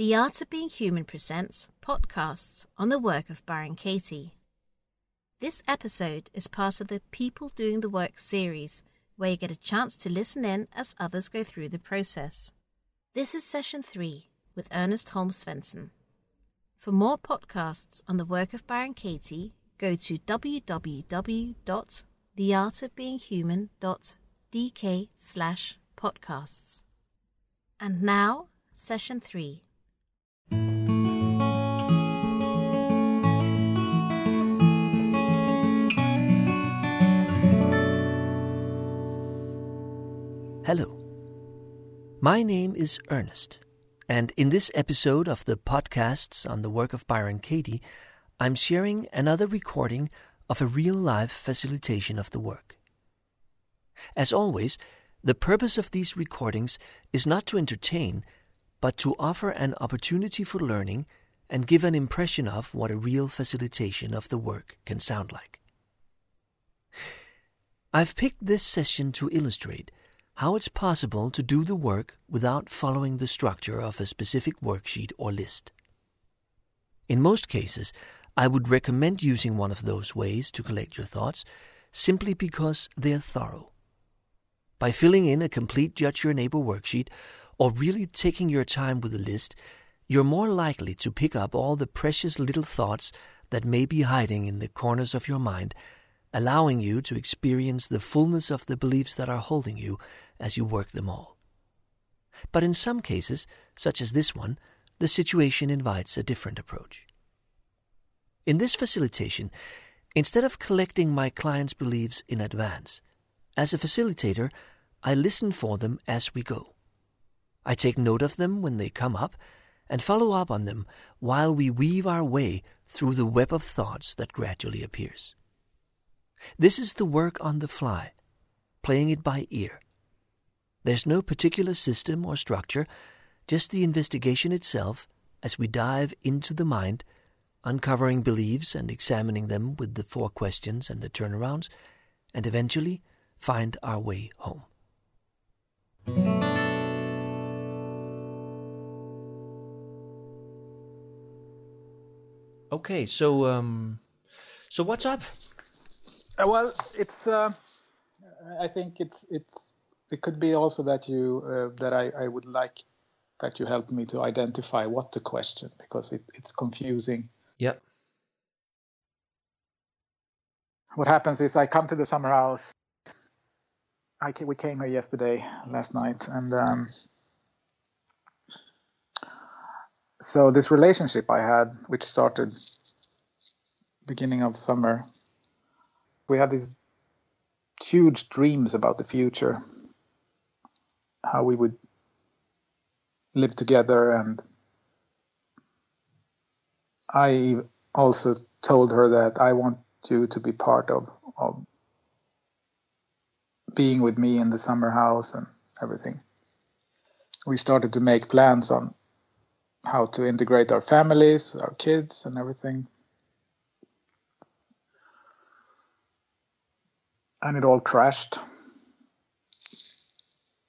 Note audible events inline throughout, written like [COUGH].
The Art of Being Human presents podcasts on the work of Byron Katie. This episode is part of the People Doing the Work series, where you get a chance to listen in as others go through the process. This is session three with Ernest Holmes Svensson. For more podcasts on the work of Byron Katie, go to www.theartofbeinghuman.dk slash podcasts. And now, session three. Hello. My name is Ernest, and in this episode of the podcasts on the work of Byron Katie, I'm sharing another recording of a real life facilitation of the work. As always, the purpose of these recordings is not to entertain, but to offer an opportunity for learning and give an impression of what a real facilitation of the work can sound like. I've picked this session to illustrate how it's possible to do the work without following the structure of a specific worksheet or list. In most cases, I would recommend using one of those ways to collect your thoughts simply because they're thorough. By filling in a complete Judge Your Neighbor worksheet or really taking your time with a list, you're more likely to pick up all the precious little thoughts that may be hiding in the corners of your mind allowing you to experience the fullness of the beliefs that are holding you as you work them all. But in some cases, such as this one, the situation invites a different approach. In this facilitation, instead of collecting my client's beliefs in advance, as a facilitator, I listen for them as we go. I take note of them when they come up and follow up on them while we weave our way through the web of thoughts that gradually appears. This is the work on the fly, playing it by ear. There's no particular system or structure, just the investigation itself as we dive into the mind, uncovering beliefs and examining them with the four questions and the turnarounds, and eventually find our way home. Okay, so um, so what's up? Uh, well, it's. Uh, I think it's it's. It could be also that you uh, that I, I would like that you help me to identify what to question because it, it's confusing. Yep. What happens is I come to the summer house. I we came here yesterday, last night, and um, so this relationship I had, which started beginning of summer, we had these huge dreams about the future, how we would live together, and I also told her that I want you to be part of, of being with me in the summer house and everything. We started to make plans on how to integrate our families, our kids, and everything. And it all crashed.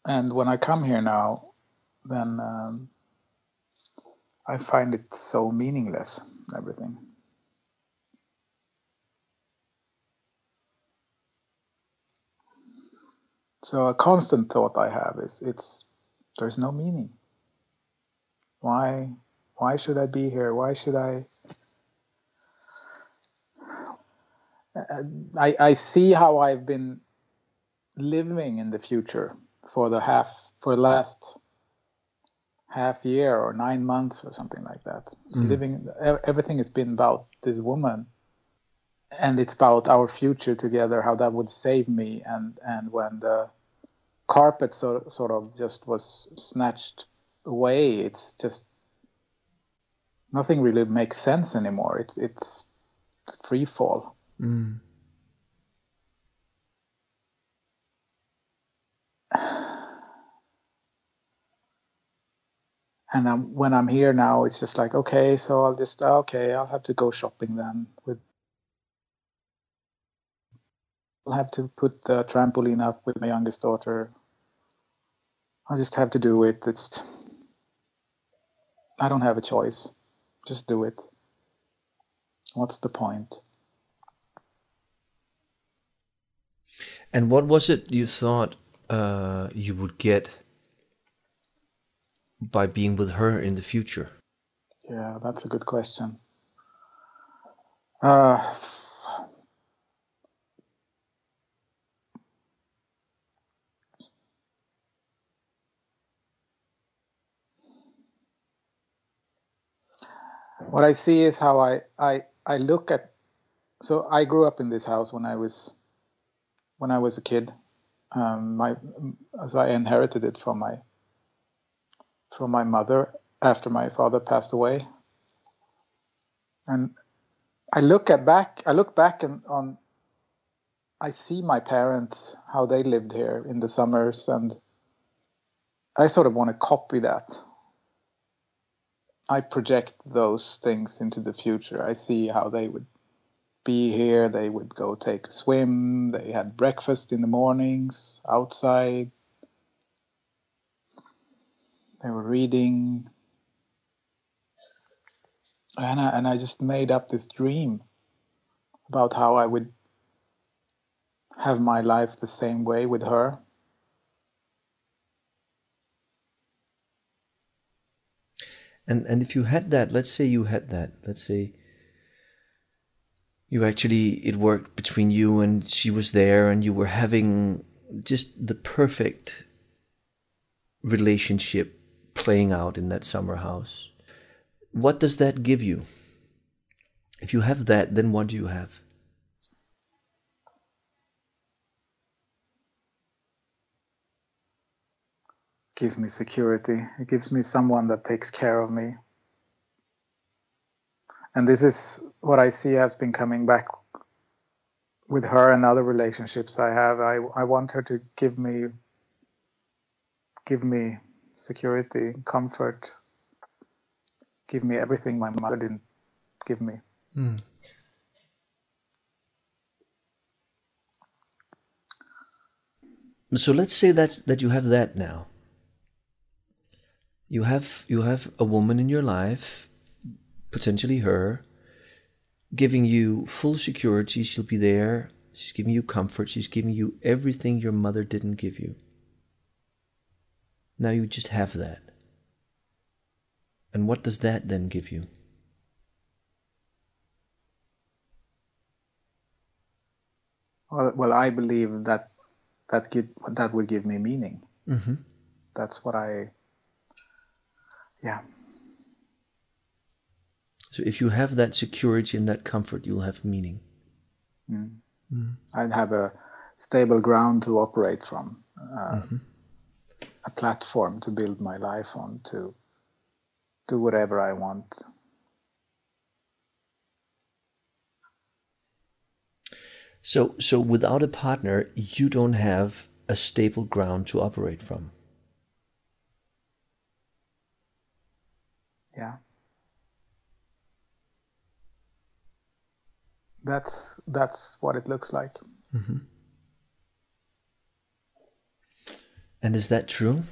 And when I come here now, then um, I find it so meaningless, everything. So a constant thought I have is it's there's no meaning. Why why should I be here? Why should I I, I see how I've been living in the future for the half for the last half year or nine months or something like that. So mm. living everything has been about this woman, and it's about our future together. How that would save me, and and when the carpet sort sort of just was snatched away, it's just nothing really makes sense anymore. It's it's, it's free fall. Mm. And I'm, when I'm here now, it's just like, okay, so I'll just, okay, I'll have to go shopping then. With, I'll have to put the trampoline up with my youngest daughter. I'll just have to do it. It's, I don't have a choice. Just do it. What's the point? And what was it you thought uh, you would get by being with her in the future? Yeah, that's a good question. Uh, what I see is how I, I I look at so I grew up in this house when I was when I was a kid. Um, my as I inherited it from my from my mother after my father passed away, and I look at back I look back and on I see my parents how they lived here in the summers and I sort of want to copy that I project those things into the future. I see how they would be here. They would go take a swim. They had breakfast in the mornings outside. They were reading. And I, and I just made up this dream about how I would have my life the same way with her. And and if you had that, let's say you had that, let's say you actually it worked between you and she was there and you were having just the perfect relationship playing out in that summer house. What does that give you? If you have that, then what do you have? gives me security. It gives me someone that takes care of me. And this is what I see has been coming back with her and other relationships I have. I, I want her to give me give me security, comfort, give me everything my mother didn't give me. Mm. So let's say that that you have that now you have you have a woman in your life, potentially her, giving you full security. She'll be there. She's giving you comfort. She's giving you everything your mother didn't give you. Now you just have that. And what does that then give you? Well, well I believe that that give, that will give me meaning. Mm-hmm. That's what I yeah. So if you have that security and that comfort, you'll have meaning. Mm. Mm. I'd have a stable ground to operate from, uh, mm-hmm. a platform to build my life on, to do whatever I want. So, so without a partner, you don't have a stable ground to operate from. yeah that's that's what it looks like mm-hmm. and is that true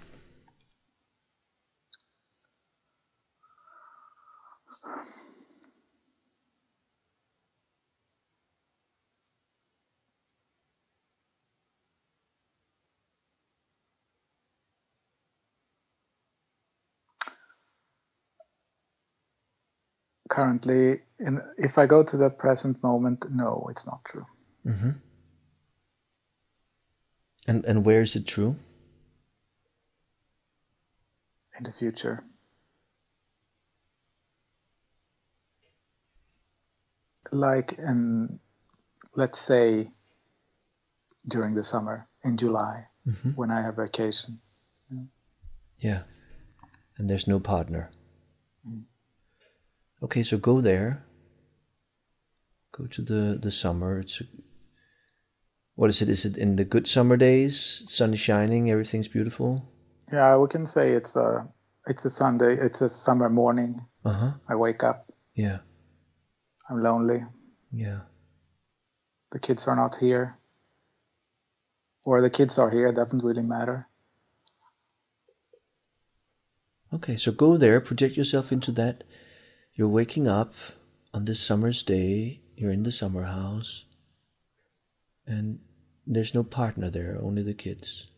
currently in if i go to the present moment no it's not true mm-hmm. and and where is it true in the future like in let's say during the summer in july mm-hmm. when i have vacation yeah. yeah and there's no partner mm. Okay, so go there. Go to the the summer. It's what is it? Is it in the good summer days? Sun is shining. Everything's beautiful. Yeah, we can say it's a it's a Sunday. It's a summer morning. Uh huh. I wake up. Yeah. I'm lonely. Yeah. The kids are not here. Or the kids are here. Doesn't really matter. Okay, so go there, project yourself into that. You're waking up on this summer's day, you're in the summer house, and there's no partner there, only the kids.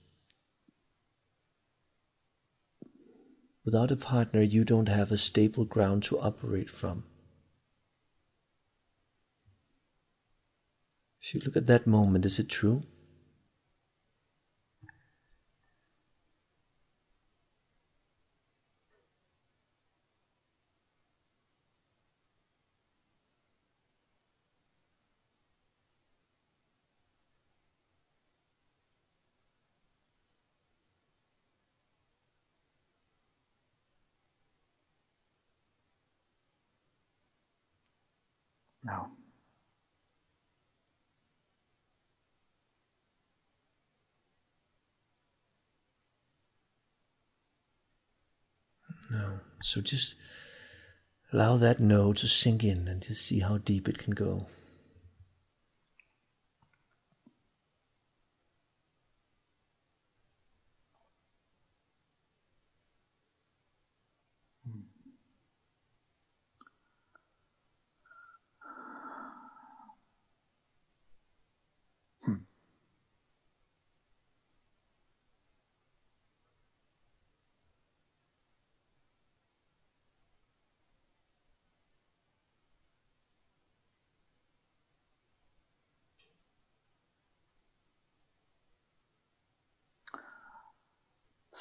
Without a partner, you don't have a stable ground to operate from. If you look at that moment, is it true? No. No. So just allow that no to sink in and just see how deep it can go.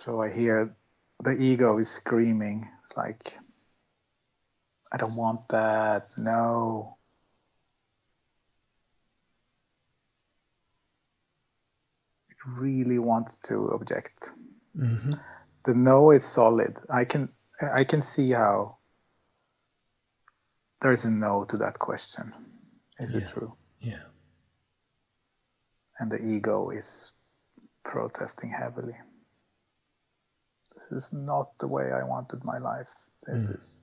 So I hear the ego is screaming. It's like, I don't want that. No. It really wants to object. Mm-hmm. The no is solid. I can I can see how there's a no to that question. Is Yeah. it true? Yeah. And the ego is protesting heavily. This is not the way I wanted my life. This Mm. is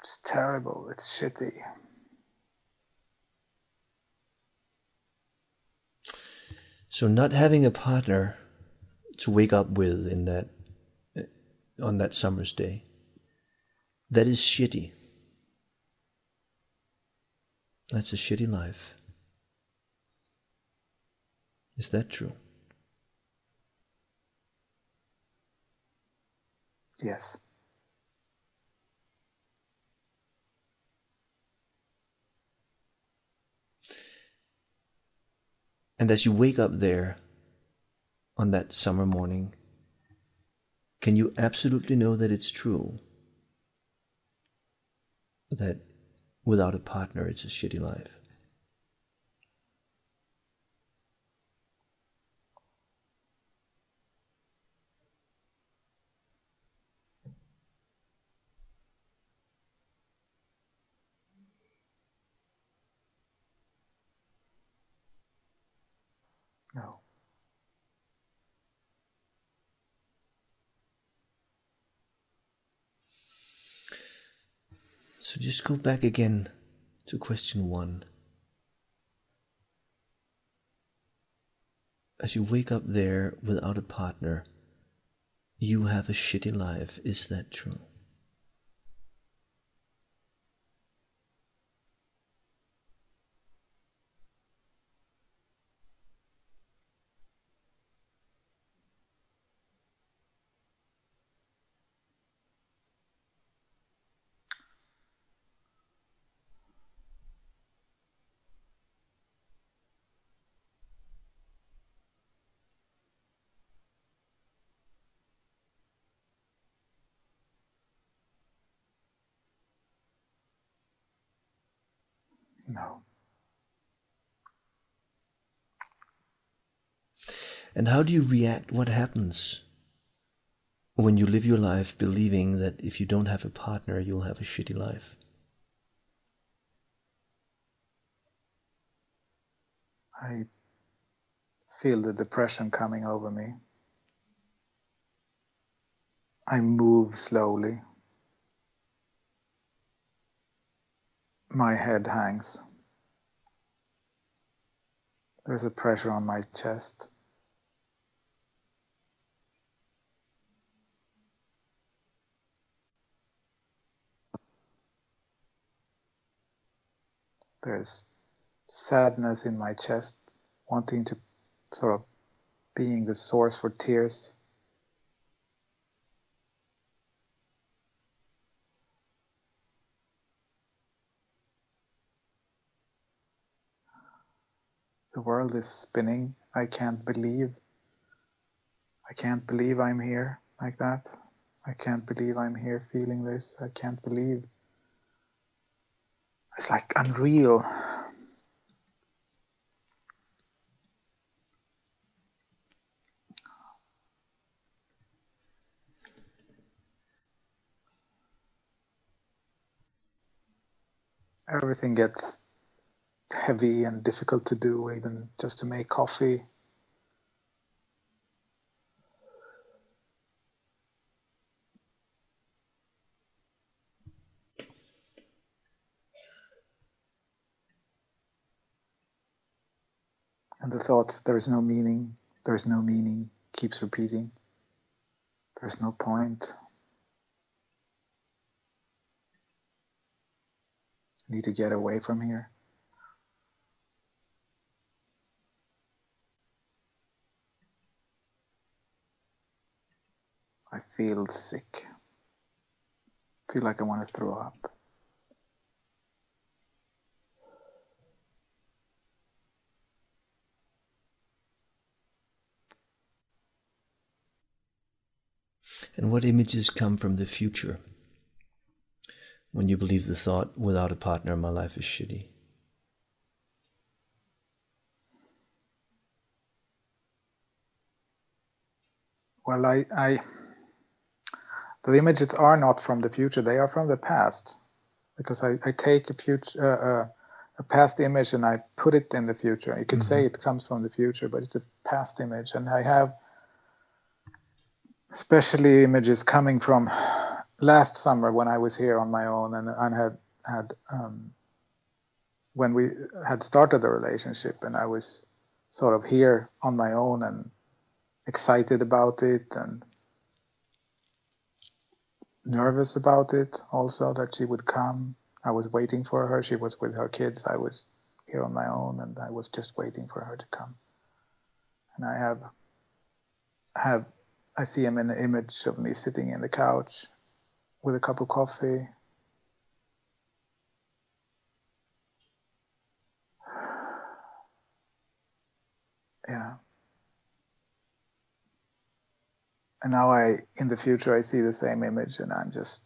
it's terrible. It's shitty. So not having a partner to wake up with in that uh, on that summer's day, that is shitty. That's a shitty life. Is that true? Yes. And as you wake up there on that summer morning, can you absolutely know that it's true? That without a partner, it's a shitty life? No. So just go back again to question one. As you wake up there without a partner, you have a shitty life. Is that true? No. And how do you react? What happens when you live your life believing that if you don't have a partner, you'll have a shitty life? I feel the depression coming over me. I move slowly. my head hangs. There's a pressure on my chest. There's sadness in my chest, wanting to sort of being the source for tears. World is spinning. I can't believe. I can't believe I'm here like that. I can't believe I'm here feeling this. I can't believe. It's like unreal. Everything gets heavy and difficult to do, even just to make coffee. And the thoughts, there is no meaning, there is no meaning, keeps repeating. There's no point. Need to get away from here. I feel sick. feel like I want to throw up. And what images come from the future when you believe the thought, without a partner, my life is shitty? Well, I, I, the images are not from the future; they are from the past, because I, I take a future, uh, uh, a past image, and I put it in the future. You could mm-hmm. say it comes from the future, but it's a past image, and I have especially images coming from last summer when I was here on my own and I had had um, when we had started the relationship and I was sort of here on my own and excited about it and nervous about it also that she would come. I was waiting for her. She was with her kids. I was here on my own and I was just waiting for her to come. And I have have I see him in the image of me sitting in the couch with a cup of coffee. Yeah. And now I, in the future, I see the same image and I'm just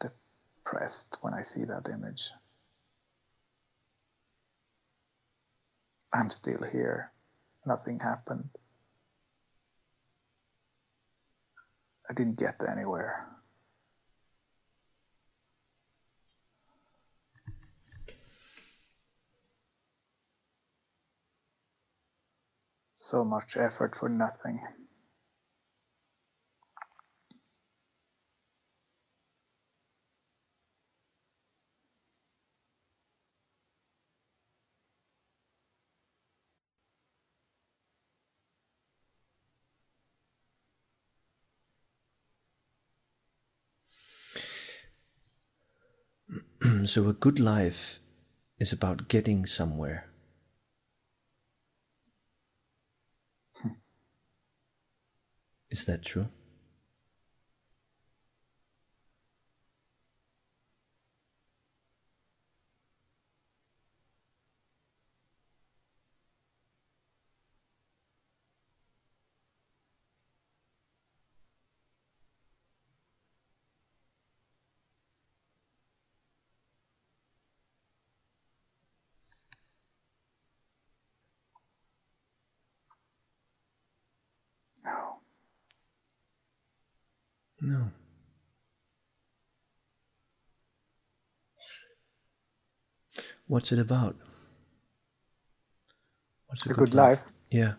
depressed when I see that image. I'm still here. Nothing happened. I didn't get anywhere. So much effort for nothing. [CLEARS THROAT] so a good life is about getting somewhere. Hmm. Is that true? No. What's it about? What's a, a good, good life? life? Yeah.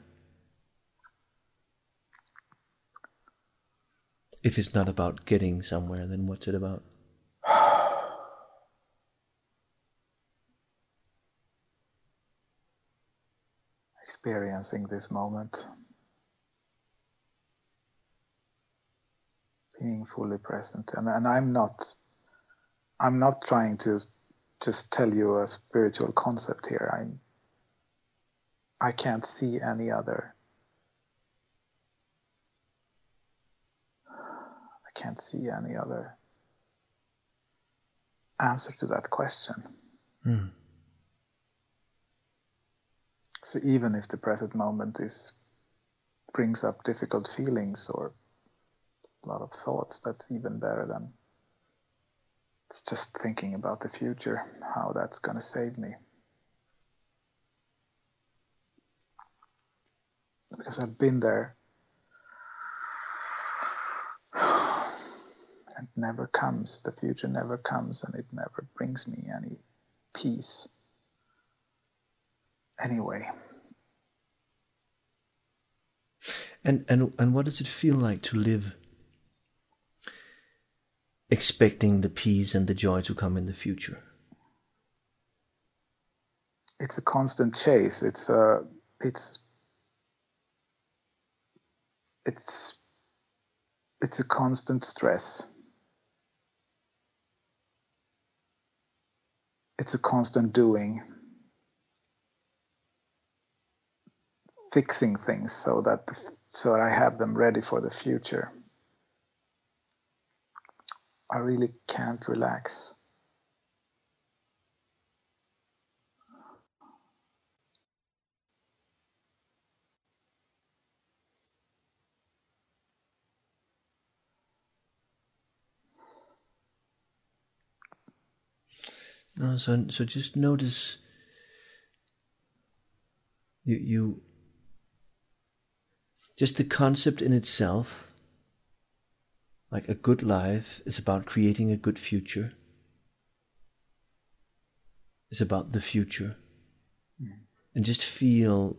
If it's not about getting somewhere, then what's it about? [SIGHS] Experiencing this moment. Being fully present and, and i'm not i'm not trying to just tell you a spiritual concept here. I I can't see any other. I can't see any other answer to that question. Mm. So even if the present moment is brings up difficult feelings or a lot of thoughts, that's even better than just thinking about the future, how that's going to save me. Because I've been there. [SIGHS] and never comes, the future never comes, and it never brings me any peace. Anyway. And and and what does it feel like to live expecting the peace and the joy to come in the future? It's a constant chase. It's a it's it's it's a constant stress. It's a constant doing. Fixing things so that the, so I have them ready for the future. I really can't relax. No, so so just notice you you just the concept in itself like a good life is about creating a good future. It's about the future. Mm. And just feel,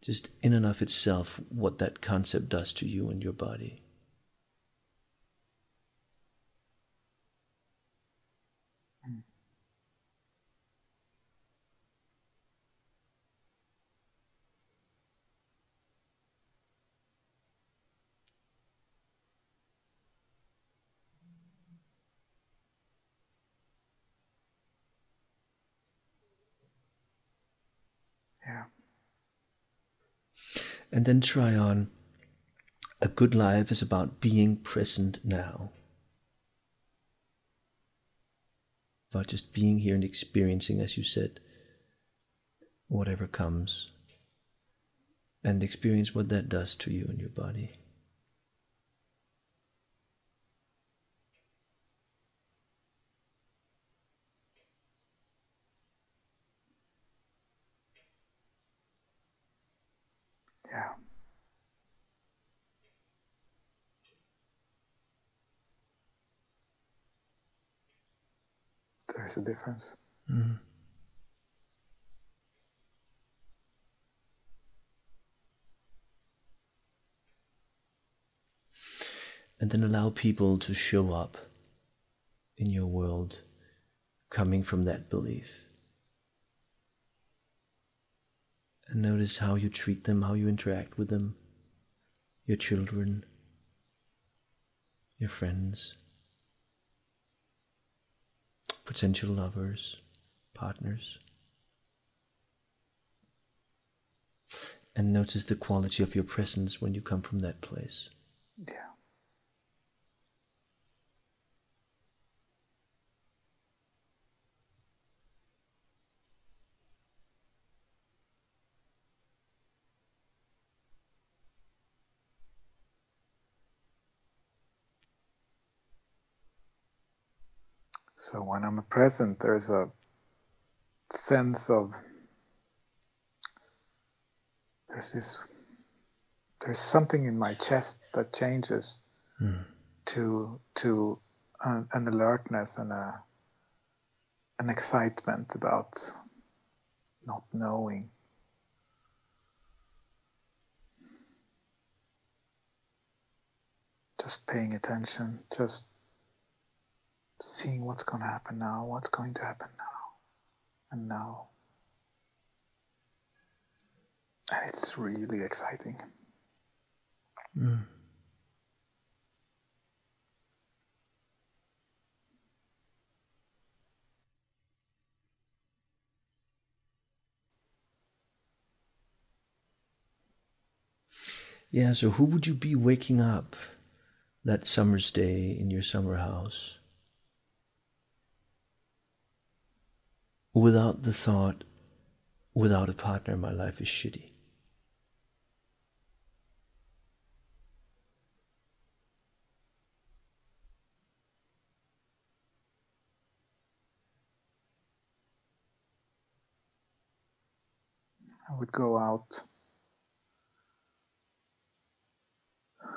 just in and of itself, what that concept does to you and your body. And then try on a good life is about being present now. About just being here and experiencing, as you said, whatever comes. And experience what that does to you and your body. There's a difference. Mm. And then allow people to show up in your world coming from that belief. And notice how you treat them, how you interact with them, your children, your friends potential lovers, partners. And notice the quality of your presence when you come from that place. Yeah. So when I'm present, there's a sense of there's this there's something in my chest that changes mm. to to an, an alertness and a an excitement about not knowing. Just paying attention, just seeing what's going to happen now, what's going to happen now, and now. And it's really exciting. Mm. Yeah, so who would you be waking up that summer's day in your summer house? Without the thought, without a partner, my life is shitty? I would go out,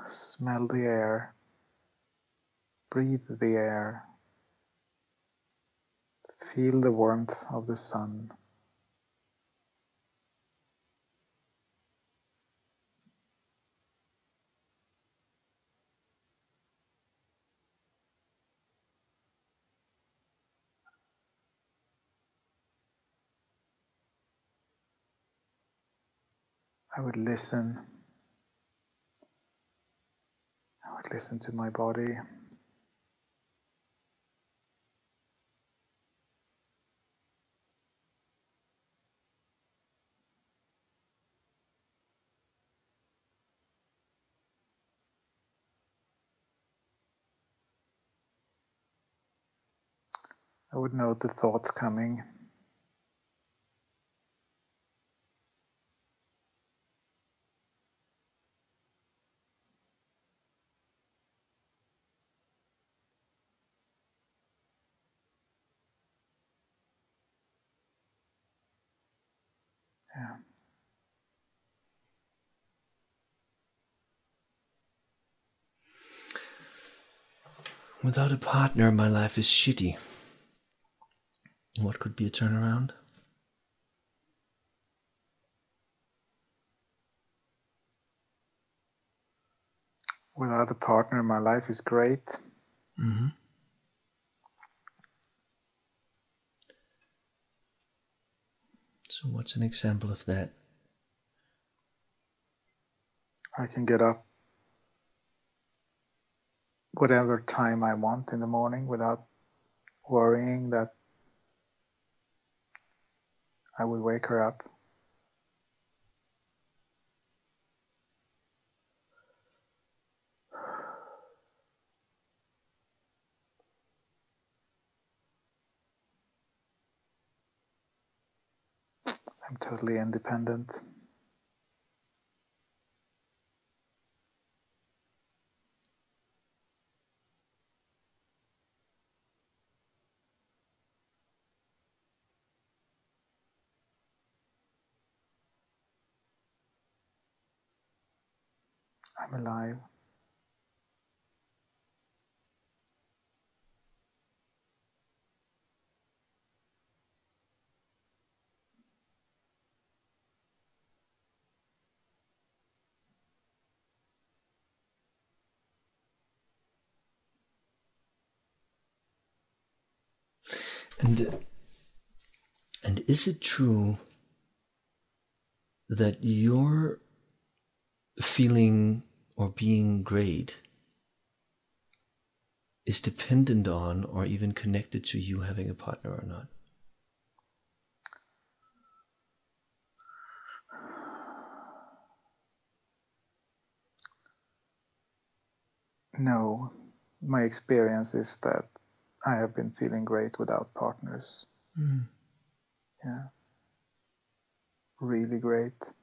smell the air, breathe the air, feel the warmth of the sun. I would listen. I would listen to my body. I would note the thoughts coming. Yeah. Without a partner, my life is shitty. What could be a turnaround? Without a partner, in my life is great. Mm-hmm. So, what's an example of that? I can get up whatever time I want in the morning without worrying that I would wake her up. I'm totally independent. I'm alive. And and is it true that your feeling or being great is dependent on or even connected to you having a partner or not? No, my experience is that I have been feeling great without partners. Mm. Yeah. Really great.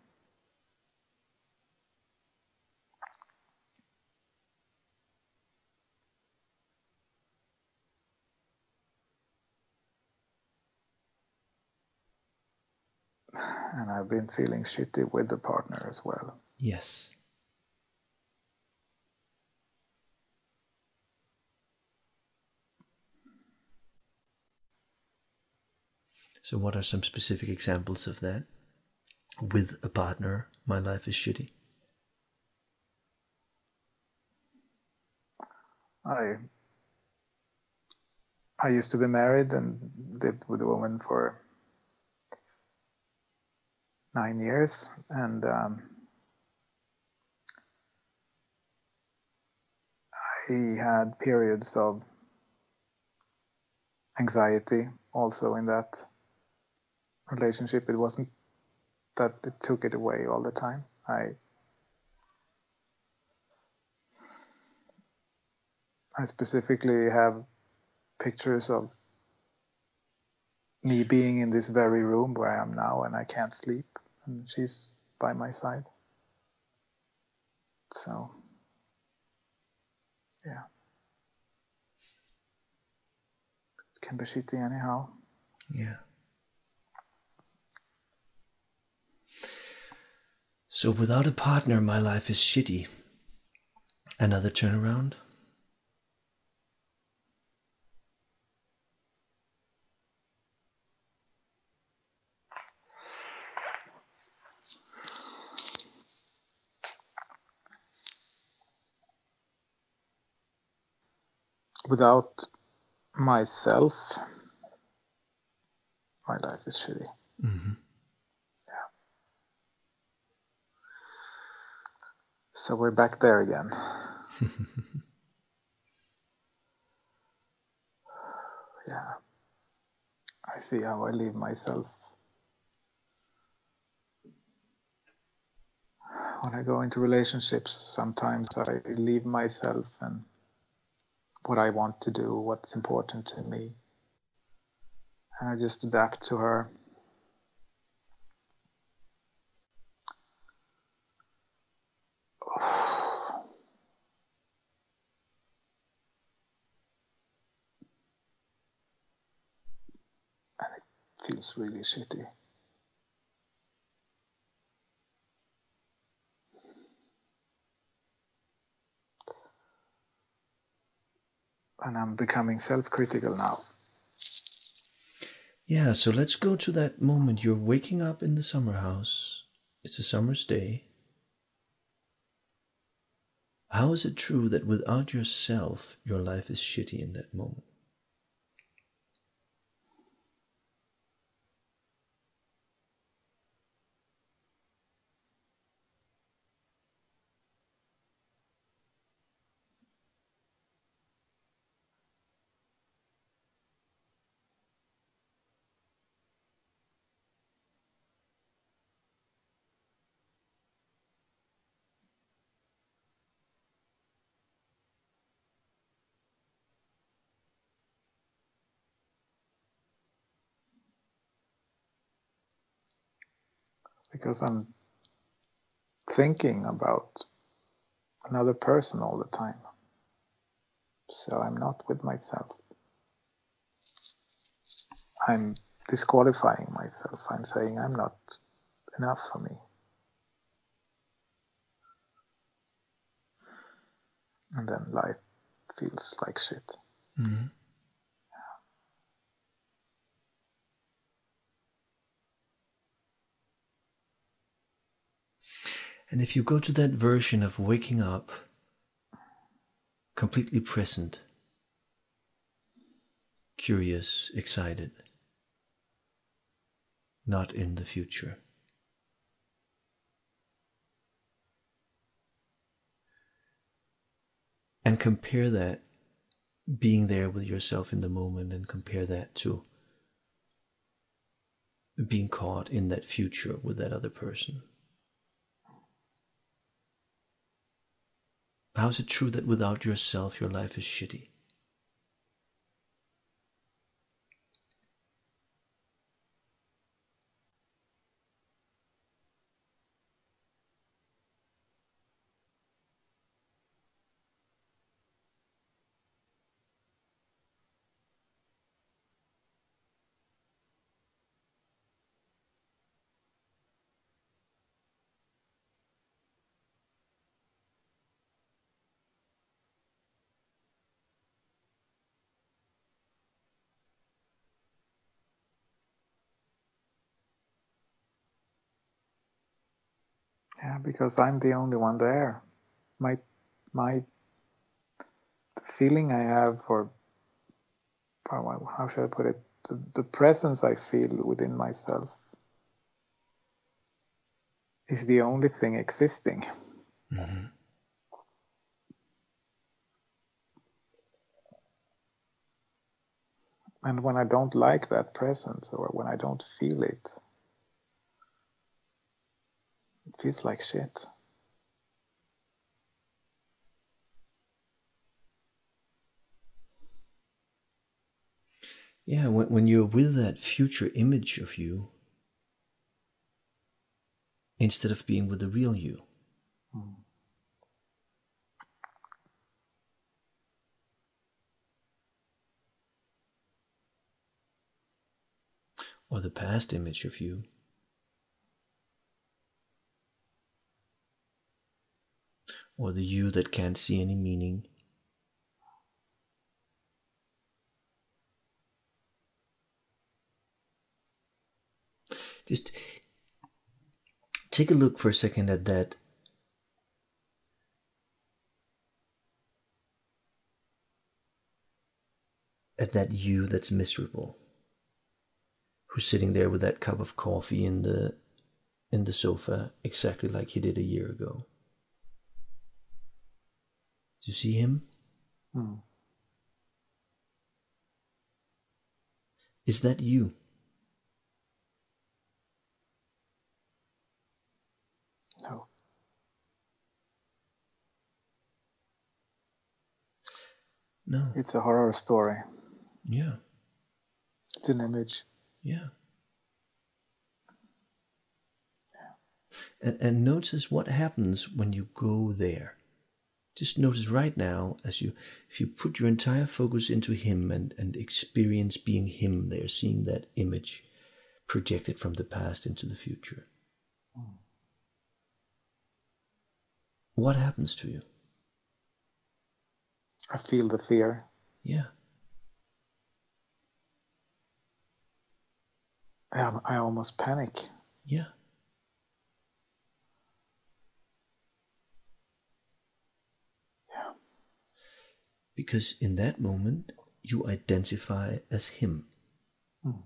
And I've been feeling shitty with the partner as well. Yes. So, what are some specific examples of that? With a partner, my life is shitty. I I used to be married and lived with a woman for nine years, and um, I had periods of anxiety also in that relationship. It wasn't that it took it away all the time. I I specifically have pictures of me being in this very room where I am now and I can't sleep and she's by my side. So, yeah. It can be shitty anyhow. Yeah. So without a partner, my life is shitty. Another turnaround? Without myself, my life is shitty. Mm-hmm. Yeah. So we're back there again. [LAUGHS] yeah. I see how I leave myself. When I go into relationships, sometimes I leave myself and what I want to do, what's important to me. And I just adapt to her. [SIGHS] And it feels really shitty. And I'm becoming self critical now. Yeah, so let's go to that moment. You're waking up in the summer house. It's a summer's day. How is it true that without yourself, your life is shitty in that moment? Because I'm thinking about another person all the time. So I'm not with myself. I'm disqualifying myself. I'm saying I'm not enough for me. And then life feels like shit. Mm-hmm. And if you go to that version of waking up completely present, curious, excited, not in the future. And compare that being there with yourself in the moment and compare that to being caught in that future with that other person. How is it true that without yourself your life is shitty? Yeah, because I'm the only one there. My my the feeling I have for how should I put it? The, the presence I feel within myself is the only thing existing. Mm-hmm. And when I don't like that presence or when I don't feel it, it feels like shit. Yeah, when, when you're with that future image of you instead of being with the real you. Hmm. Or the past image of you. Or the you that can't see any meaning. Just take a look for a second at that. At that you that's miserable. Who's sitting there with that cup of coffee in the in the sofa exactly like he did a year ago do you see him Hmm. is that you No. no It's a horror story. yeah It's an image. Yeah. And, and notice what happens when you go there. Just notice right now as you if you put your entire focus into him and, and experience being him there, seeing that image projected from the past into the future. What happens to you? I feel the fear. Yeah. I, I almost panic. Yeah. Yeah. Because in that moment, you identify as him. Hmm.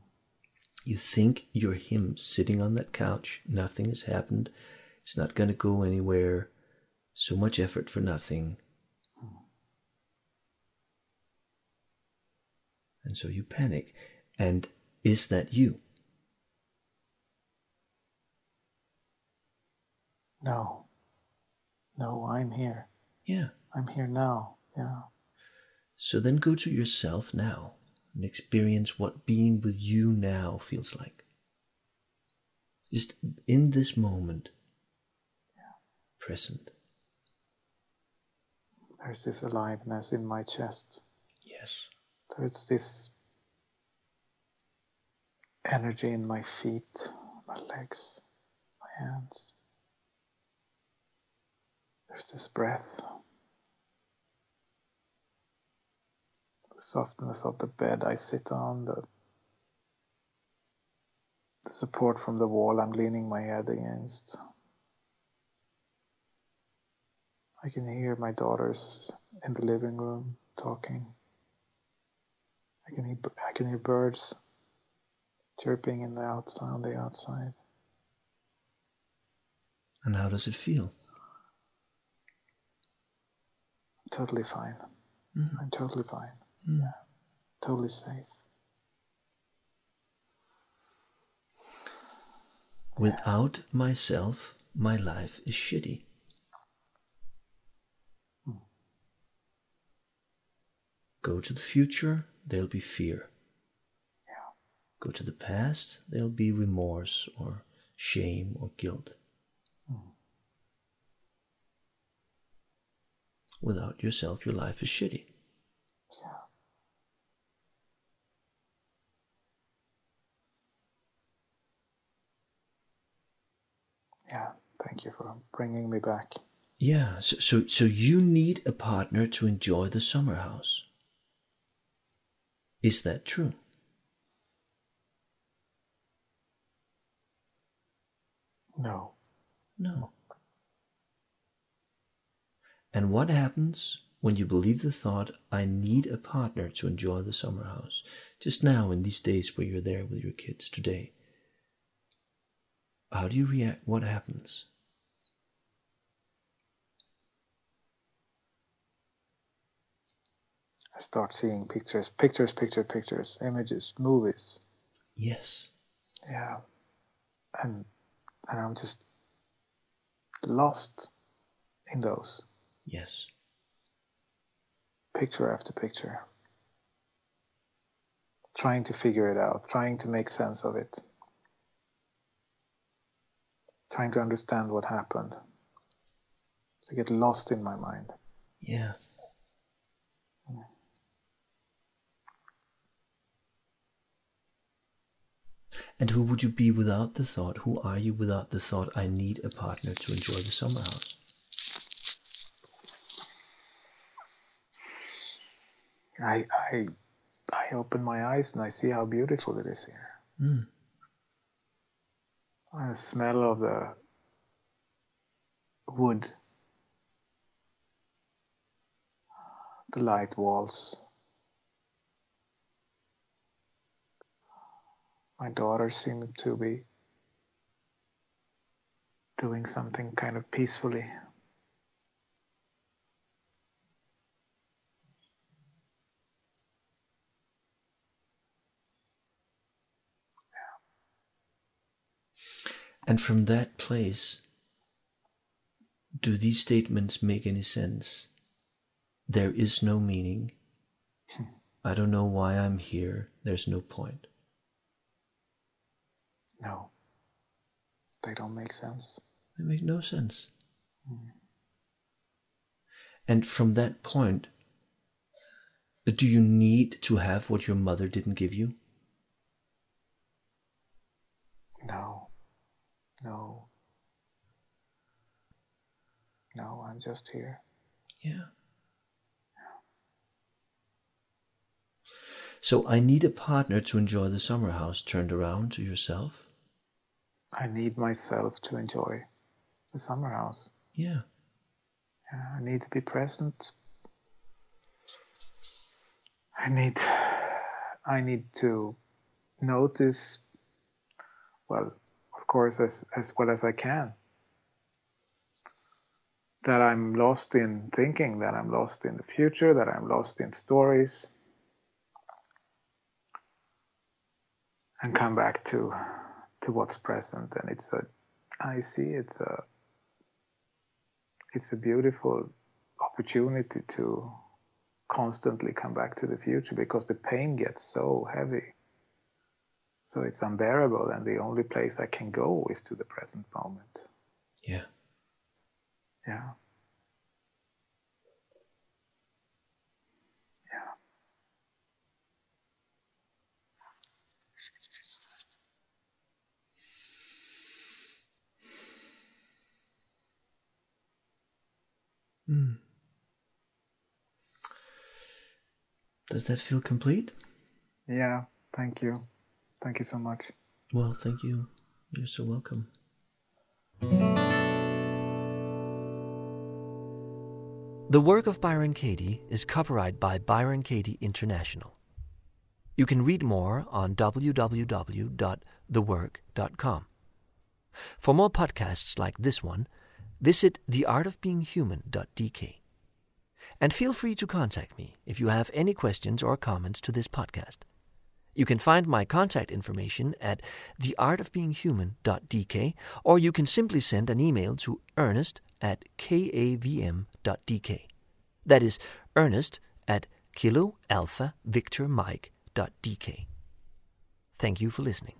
You think you're him sitting on that couch, nothing has happened, it's not going to go anywhere, so much effort for nothing. And so you panic. And is that you? No. No, I'm here. Yeah. I'm here now. Yeah. So then go to yourself now and experience what being with you now feels like. Just in this moment, present. There's this aliveness in my chest. Yes. There's this energy in my feet, my legs, my hands. There's this breath. Softness of the bed I sit on, the, the support from the wall I'm leaning my head against. I can hear my daughters in the living room talking. I can hear, I can hear birds chirping in the outside, on the outside. And how does it feel? Totally fine. Mhm. I'm totally fine. Yeah. Totally safe. Without myself, my life is shitty. Hmm. Go to the future, there'll be fear. Yeah. Go to the past, there'll be remorse or shame or guilt. Hmm. Without yourself, your life is shitty. Yeah. Yeah. Thank you for bringing me back. Yeah, so, so, so you need a partner to enjoy the summer house. Is that true? No. No. And what happens when you believe the thought, I need a partner to enjoy the summer house? Just now, in these days where you're there with your kids today. How do you react? What happens? I start seeing pictures, pictures, pictures, pictures, images, movies. Yes. Yeah. And and I'm just lost in those Yes. picture after picture. trying to figure it out, trying to make sense of it, trying to understand what happened. To get lost in my mind. Yeah. And who would you be without the thought? Who are you without the thought, I need a partner to enjoy the summer house? I, I, I open my eyes and I see how beautiful it is here. Mm. The smell of the wood, the light walls. My daughter seemed to be doing something kind of peacefully. And from that place, do these statements make any sense? There is no meaning. I don't know why I'm here. There's no point. No, they don't make sense. They make no sense. Mm. And from that point, do you need to have what your mother didn't give you? No, no, no, I'm just here. Yeah. So I need a partner to enjoy the summer house turned around to yourself. I need myself to enjoy the summer house. Yeah. yeah. I need to be present. I need I need to notice well, course as as well as I can. That I'm lost in thinking, that I'm lost in the future, that I'm lost in stories. And come back to to what's present. And it's a i see it's a it's a beautiful opportunity to constantly come back to the future because the pain gets so heavy so it's unbearable and the only place i can go is to the present moment yeah yeah Mm. Does that feel complete? Yeah, thank you. Thank you so much. Well, thank you. You're so welcome. The work of Byron Katie is copyrighted by Byron Katie International. You can read more on www.thework.com. For more podcasts like this one, visit theartofbeinghuman.dk. And feel free to contact me if you have any questions or comments to this podcast. You can find my contact information at theartofbeinghuman.dk, or you can simply send an email to ernest at kavm.dk. That is ernest at kilo alpha victor mike.dk. Thank you for listening.